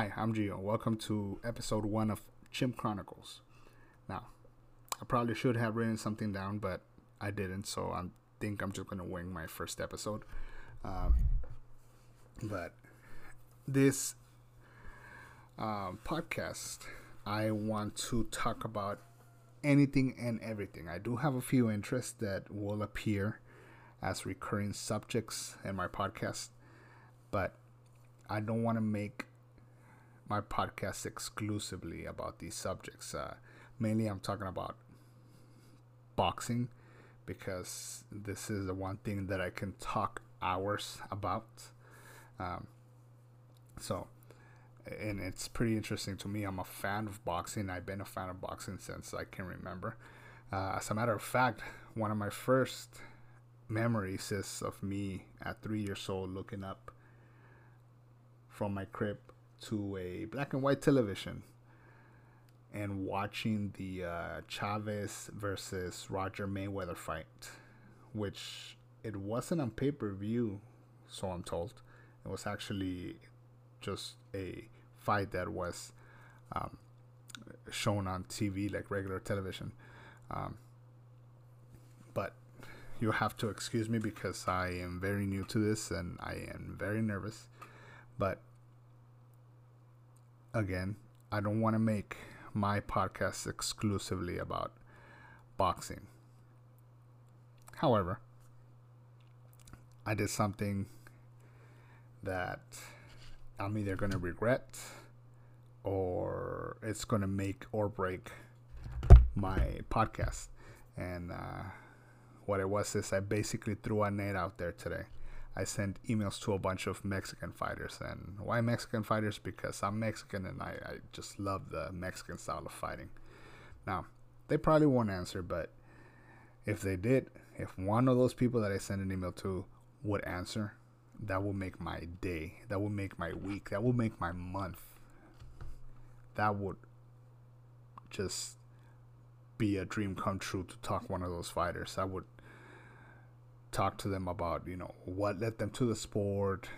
Hi, I'm Gio. Welcome to episode one of Chimp Chronicles. Now, I probably should have written something down, but I didn't, so I think I'm just gonna wing my first episode. Um, but this um, podcast, I want to talk about anything and everything. I do have a few interests that will appear as recurring subjects in my podcast, but I don't want to make my podcast exclusively about these subjects. Uh, mainly, I'm talking about boxing because this is the one thing that I can talk hours about. Um, so, and it's pretty interesting to me. I'm a fan of boxing. I've been a fan of boxing since I can remember. Uh, as a matter of fact, one of my first memories is of me at three years old looking up from my crib to a black and white television and watching the uh, Chavez versus Roger Mayweather fight, which it wasn't on pay per view, so I'm told. It was actually just a fight that was um, shown on TV, like regular television. Um, but you have to excuse me because I am very new to this and I am very nervous. But again, I don't want to make my podcast exclusively about boxing. However, I did something that I'm either going to regret or it's going to make or break my podcast. And uh, what it was is I basically threw a net out there today. I sent emails to a bunch of Mexican fighters. And why Mexican fighters? Because I'm Mexican and I, I just love the Mexican style of fighting. Now, they probably won't answer, but if they did, if one of those people that I sent an email to would answer, that will make my day. That will make my week. That will make my month. That would just be a dream come true to talk one of those fighters. I would talk to them about you know what led them to the sport,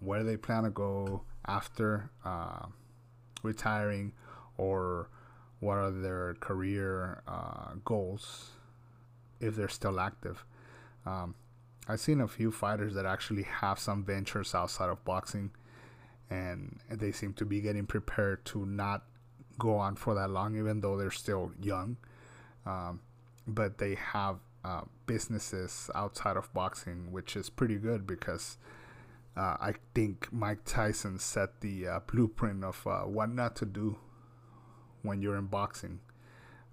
where they plan to go after uh, retiring, or what are their career uh, goals if they're still active. Um, I've seen a few fighters that actually have some ventures outside of boxing, and they seem to be getting prepared to not go on for that long, even though they're still young. Um, but they have uh, businesses outside of boxing, which is pretty good because uh, I think Mike Tyson set the uh, blueprint of uh, what not to do when you're in boxing.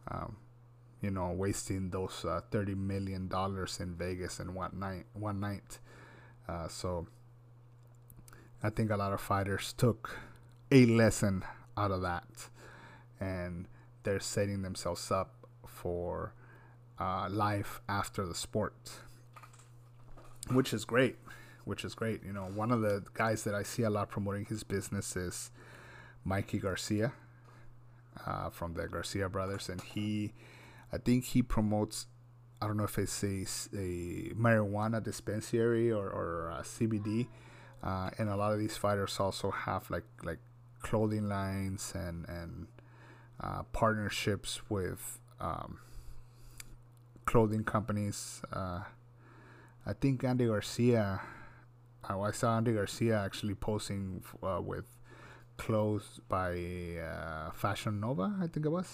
Um, you know, wasting those uh, thirty million dollars in Vegas in one night. One night. Uh, so I think a lot of fighters took a lesson out of that, and they're setting themselves up for uh, life after the sport, which is great. Which is great. You know, one of the guys that I see a lot promoting his business is Mikey Garcia uh, from the Garcia brothers, and he, I think he promotes. I don't know if it's a, a marijuana dispensary or, or CBD, uh, and a lot of these fighters also have like like clothing lines and and uh, partnerships with um, clothing companies. Uh, I think Andy Garcia. Uh, I saw Andy Garcia actually posing uh, with clothes by uh, Fashion Nova. I think it was.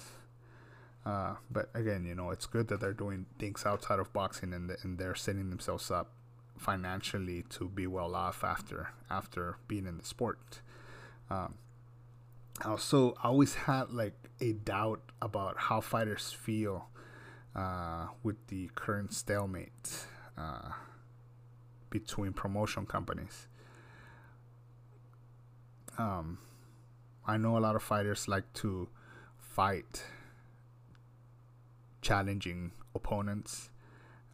Uh, but again, you know, it's good that they're doing things outside of boxing and, and they're setting themselves up financially to be well off after after being in the sport. Um, also, I always had like a doubt about how fighters feel uh, with the current stalemate uh, between promotion companies. Um, I know a lot of fighters like to fight challenging opponents.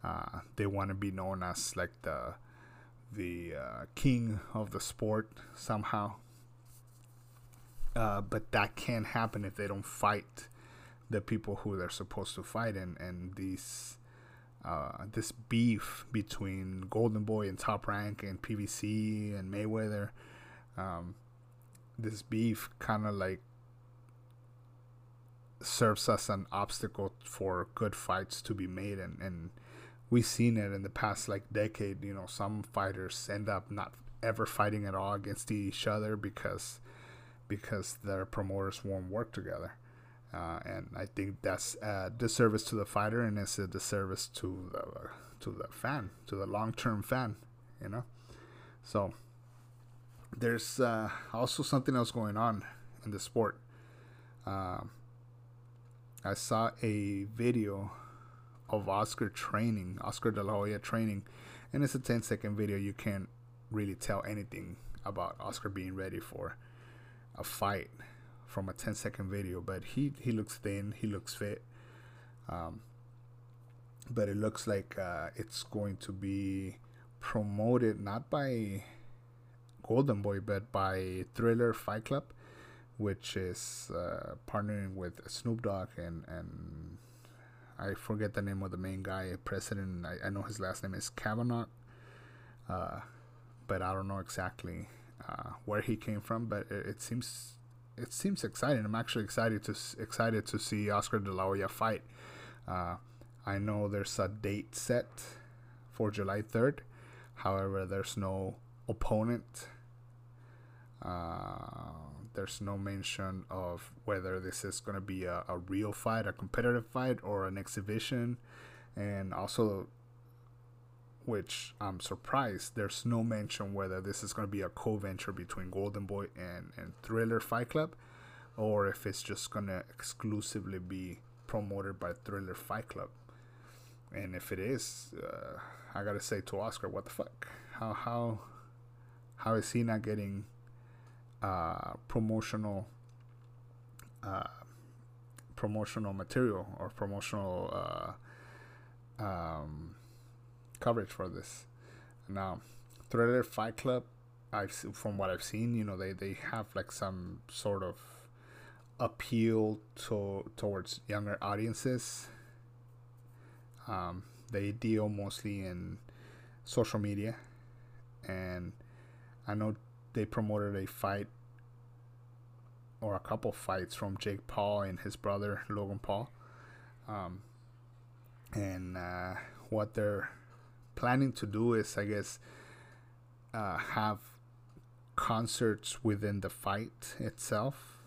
Uh, they want to be known as like the the uh, king of the sport somehow. Uh, but that can't happen if they don't fight the people who they're supposed to fight and and these uh, this beef between Golden Boy and Top Rank and PBC and Mayweather. Um, this beef kind of like serves as an obstacle for good fights to be made and and we've seen it in the past like decade you know some fighters end up not ever fighting at all against each other because because their promoters won't work together uh, and I think that's a disservice to the fighter and it's a disservice to the to the fan to the long-term fan you know? So there's uh, also something else going on in the sport. Um, I saw a video of Oscar training, Oscar De La Hoya training, and it's a 10 second video. You can't really tell anything about Oscar being ready for a fight from a 10 second video, but he, he looks thin, he looks fit. Um, but it looks like uh, it's going to be promoted not by Golden Boy, but by Triller Fight Club which is uh, partnering with Snoop Dogg and and I forget the name of the main guy, president. I, I know his last name is Kavanaugh, uh, but I don't know exactly uh, where he came from. But it, it, seems it seems exciting. I'm actually excited to excited to see Oscar De La Hoya fight. Uh, I know there's a date set for July 3rd. However, there's no opponent. Uh, there's no mention of whether this is going to be a, a real fight, a competitive fight, or an exhibition. And also, which I'm surprised, there's no mention whether this is going to be a co venture between Golden Boy and, and Triller Fight Club, or if it's just going to exclusively be promoted by Triller Fight Club. And if it is, uh, I gotta say to Oscar, what the fuck? How how how is he not getting uh, promotional uh, promotional material or promotional uh, um, coverage for this. Now, Triller Fight Club, I've from what I've seen, you know, they, they have like some sort of appeal to towards younger audiences. Um, they deal mostly in social media, and I know they promoted a fight or a couple fights from Jake Paul and his brother Logan Paul. Um, and uh, what they're planning to do is, I guess, uh, have concerts within the fight itself.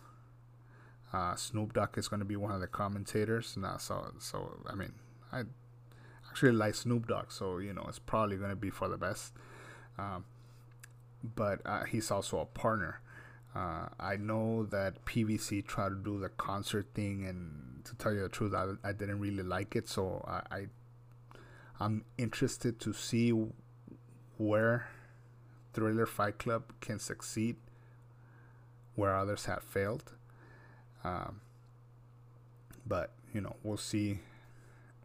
Uh, Snoop Dogg is going to be one of the commentators now, so so I mean, I actually like Snoop Dogg, so you know it's probably going to be for the best. Um, but uh, he's also a partner. Uh, I know that PBC tried to do the concert thing, and to tell you the truth, I, I didn't really like it. So I, I I'm interested to see where Triller Fight Club can succeed where others have failed. Um, but you know, we'll see.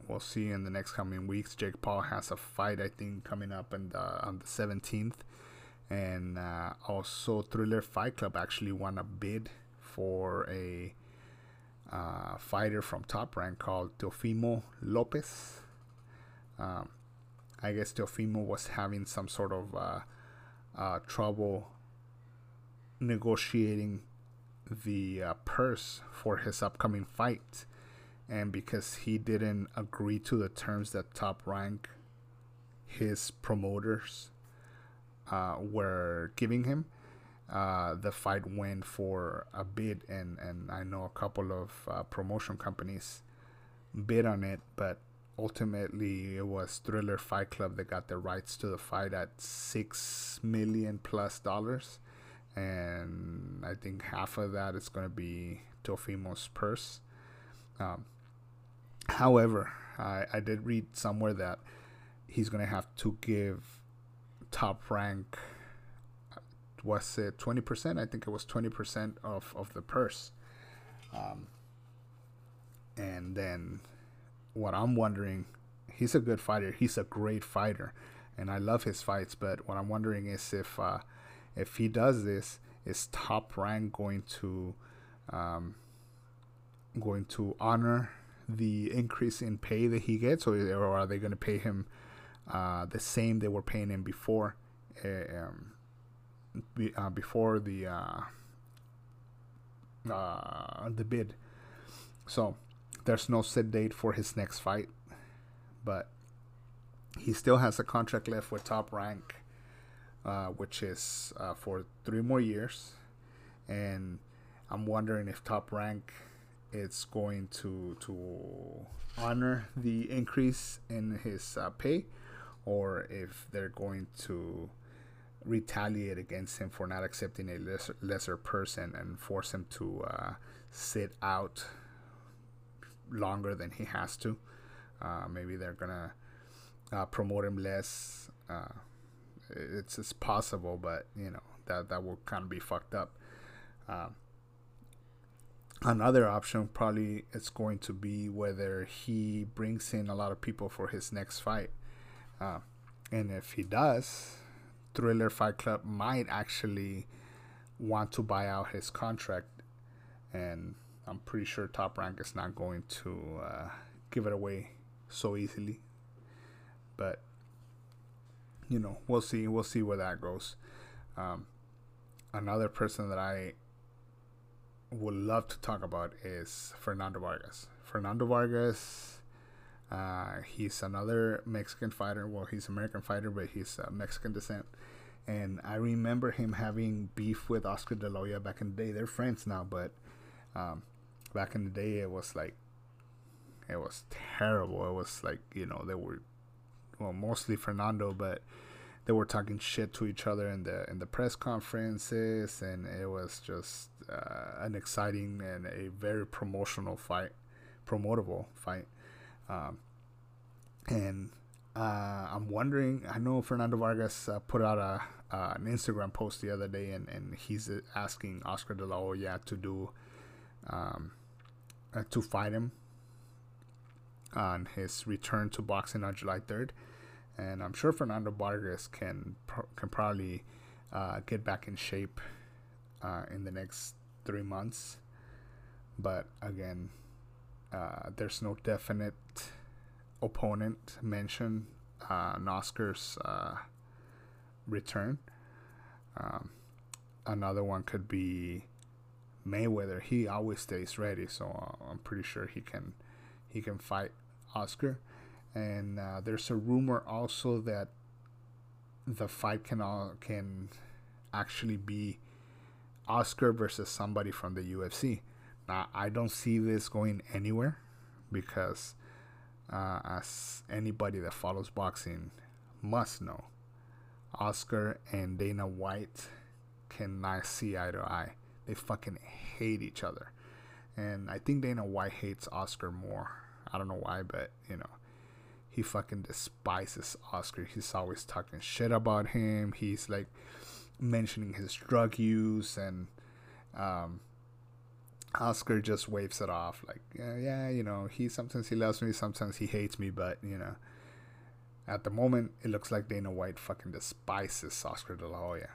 We'll see in the next coming weeks. Jake Paul has a fight, I think, coming up on the on the 17th and uh, also Triller Fight Club actually won a bid for a uh, fighter from Top Rank called Teofimo Lopez. Um, I guess Teofimo was having some sort of uh, uh trouble negotiating the uh, purse for his upcoming fight, and because he didn't agree to the terms that Top Rank, his promoters, uh, were giving him. Uh, the fight went for a bid, and, and I know a couple of uh, promotion companies bid on it, but ultimately it was Triller Fight Club that got the rights to the fight at six million plus dollars, and I think half of that is going to be Teofimo's purse. Um, however, I, I did read somewhere that he's going to have to give top rank was it 20% i think it was 20% of, of the purse. Um, and then what i'm wondering he's a good fighter he's a great fighter and i love his fights but what i'm wondering is if uh, if he does this is top rank going to um, going to honor the increase in pay that he gets or, are they going to pay him uh, the same they were paying him before, uh, um, be, uh, before the uh, uh, the bid. So there's no set date for his next fight, but he still has a contract left with Top Rank, uh, which is uh, for three more years, and I'm wondering if Top Rank is going to to honor the increase in his uh, pay, or if they're going to retaliate against him for not accepting a lesser, lesser person and force him to uh, sit out longer than he has to. Uh, maybe they're gonna uh, promote him less. Uh, it's it's possible, but you know that that will kind of be fucked up. Um, another option probably is going to be whether he brings in a lot of people for his next fight, uh, and if he does, Triller Fight Club might actually want to buy out his contract, and I'm pretty sure Top Rank is not going to uh, give it away so easily. But you know, we'll see. We'll see where that goes. Um, another person that I would love to talk about is Fernando Vargas. Fernando Vargas, uh, he's another Mexican fighter. Well, he's American fighter, but he's uh, Mexican descent. And I remember him having beef with Oscar De La Hoya back in the day. They're friends now, but um, back in the day, it was like it was terrible. It was like you know they were well mostly Fernando, but they were talking shit to each other in the in the press conferences, and it was just uh, an exciting and a very promotional fight, promotable fight. Um, and uh, I'm wondering. I know Fernando Vargas uh, put out a uh, an Instagram post the other day, and, and he's asking Oscar De La Hoya to do um, uh, to fight him on his return to boxing on July 3rd, and I'm sure Fernando Vargas can can probably uh, get back in shape uh, in the next three months. But again, uh, there's no definite opponent mentioned uh, Oscar's uh, return. Um, another one could be Mayweather. He always stays ready, so uh, I'm pretty sure he can he can fight Oscar. And uh, there's a rumor also that the fight can all, can actually be Oscar versus somebody from the UFC. Now I don't see this going anywhere because uh, as anybody that follows boxing must know, Oscar and Dana White cannot see eye to eye. They fucking hate each other. And I think Dana White hates Oscar more. I don't know why, but you know, he fucking despises Oscar. He's always talking shit about him. He's like mentioning his drug use and um, Oscar just waves it off like, yeah, yeah, you know, he sometimes he loves me, sometimes he hates me, but you know, at the moment it looks like Dana White fucking despises Oscar De La Hoya.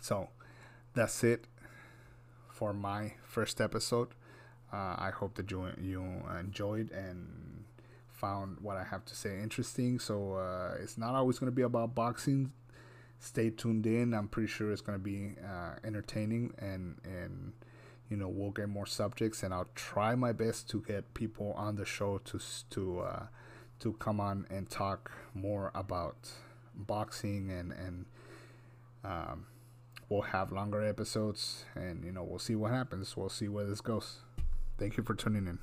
So that's it for my first episode. Uh, I hope that you you enjoyed and found what I have to say interesting. So uh, it's not always going to be about boxing. Stay tuned in. I'm pretty sure it's going to be uh, entertaining and and you know we'll get more subjects and I'll try my best to get people on the show to to uh, to come on and talk more about boxing and and um, we'll have longer episodes and you know we'll see what happens. We'll see where this goes. Thank you for tuning in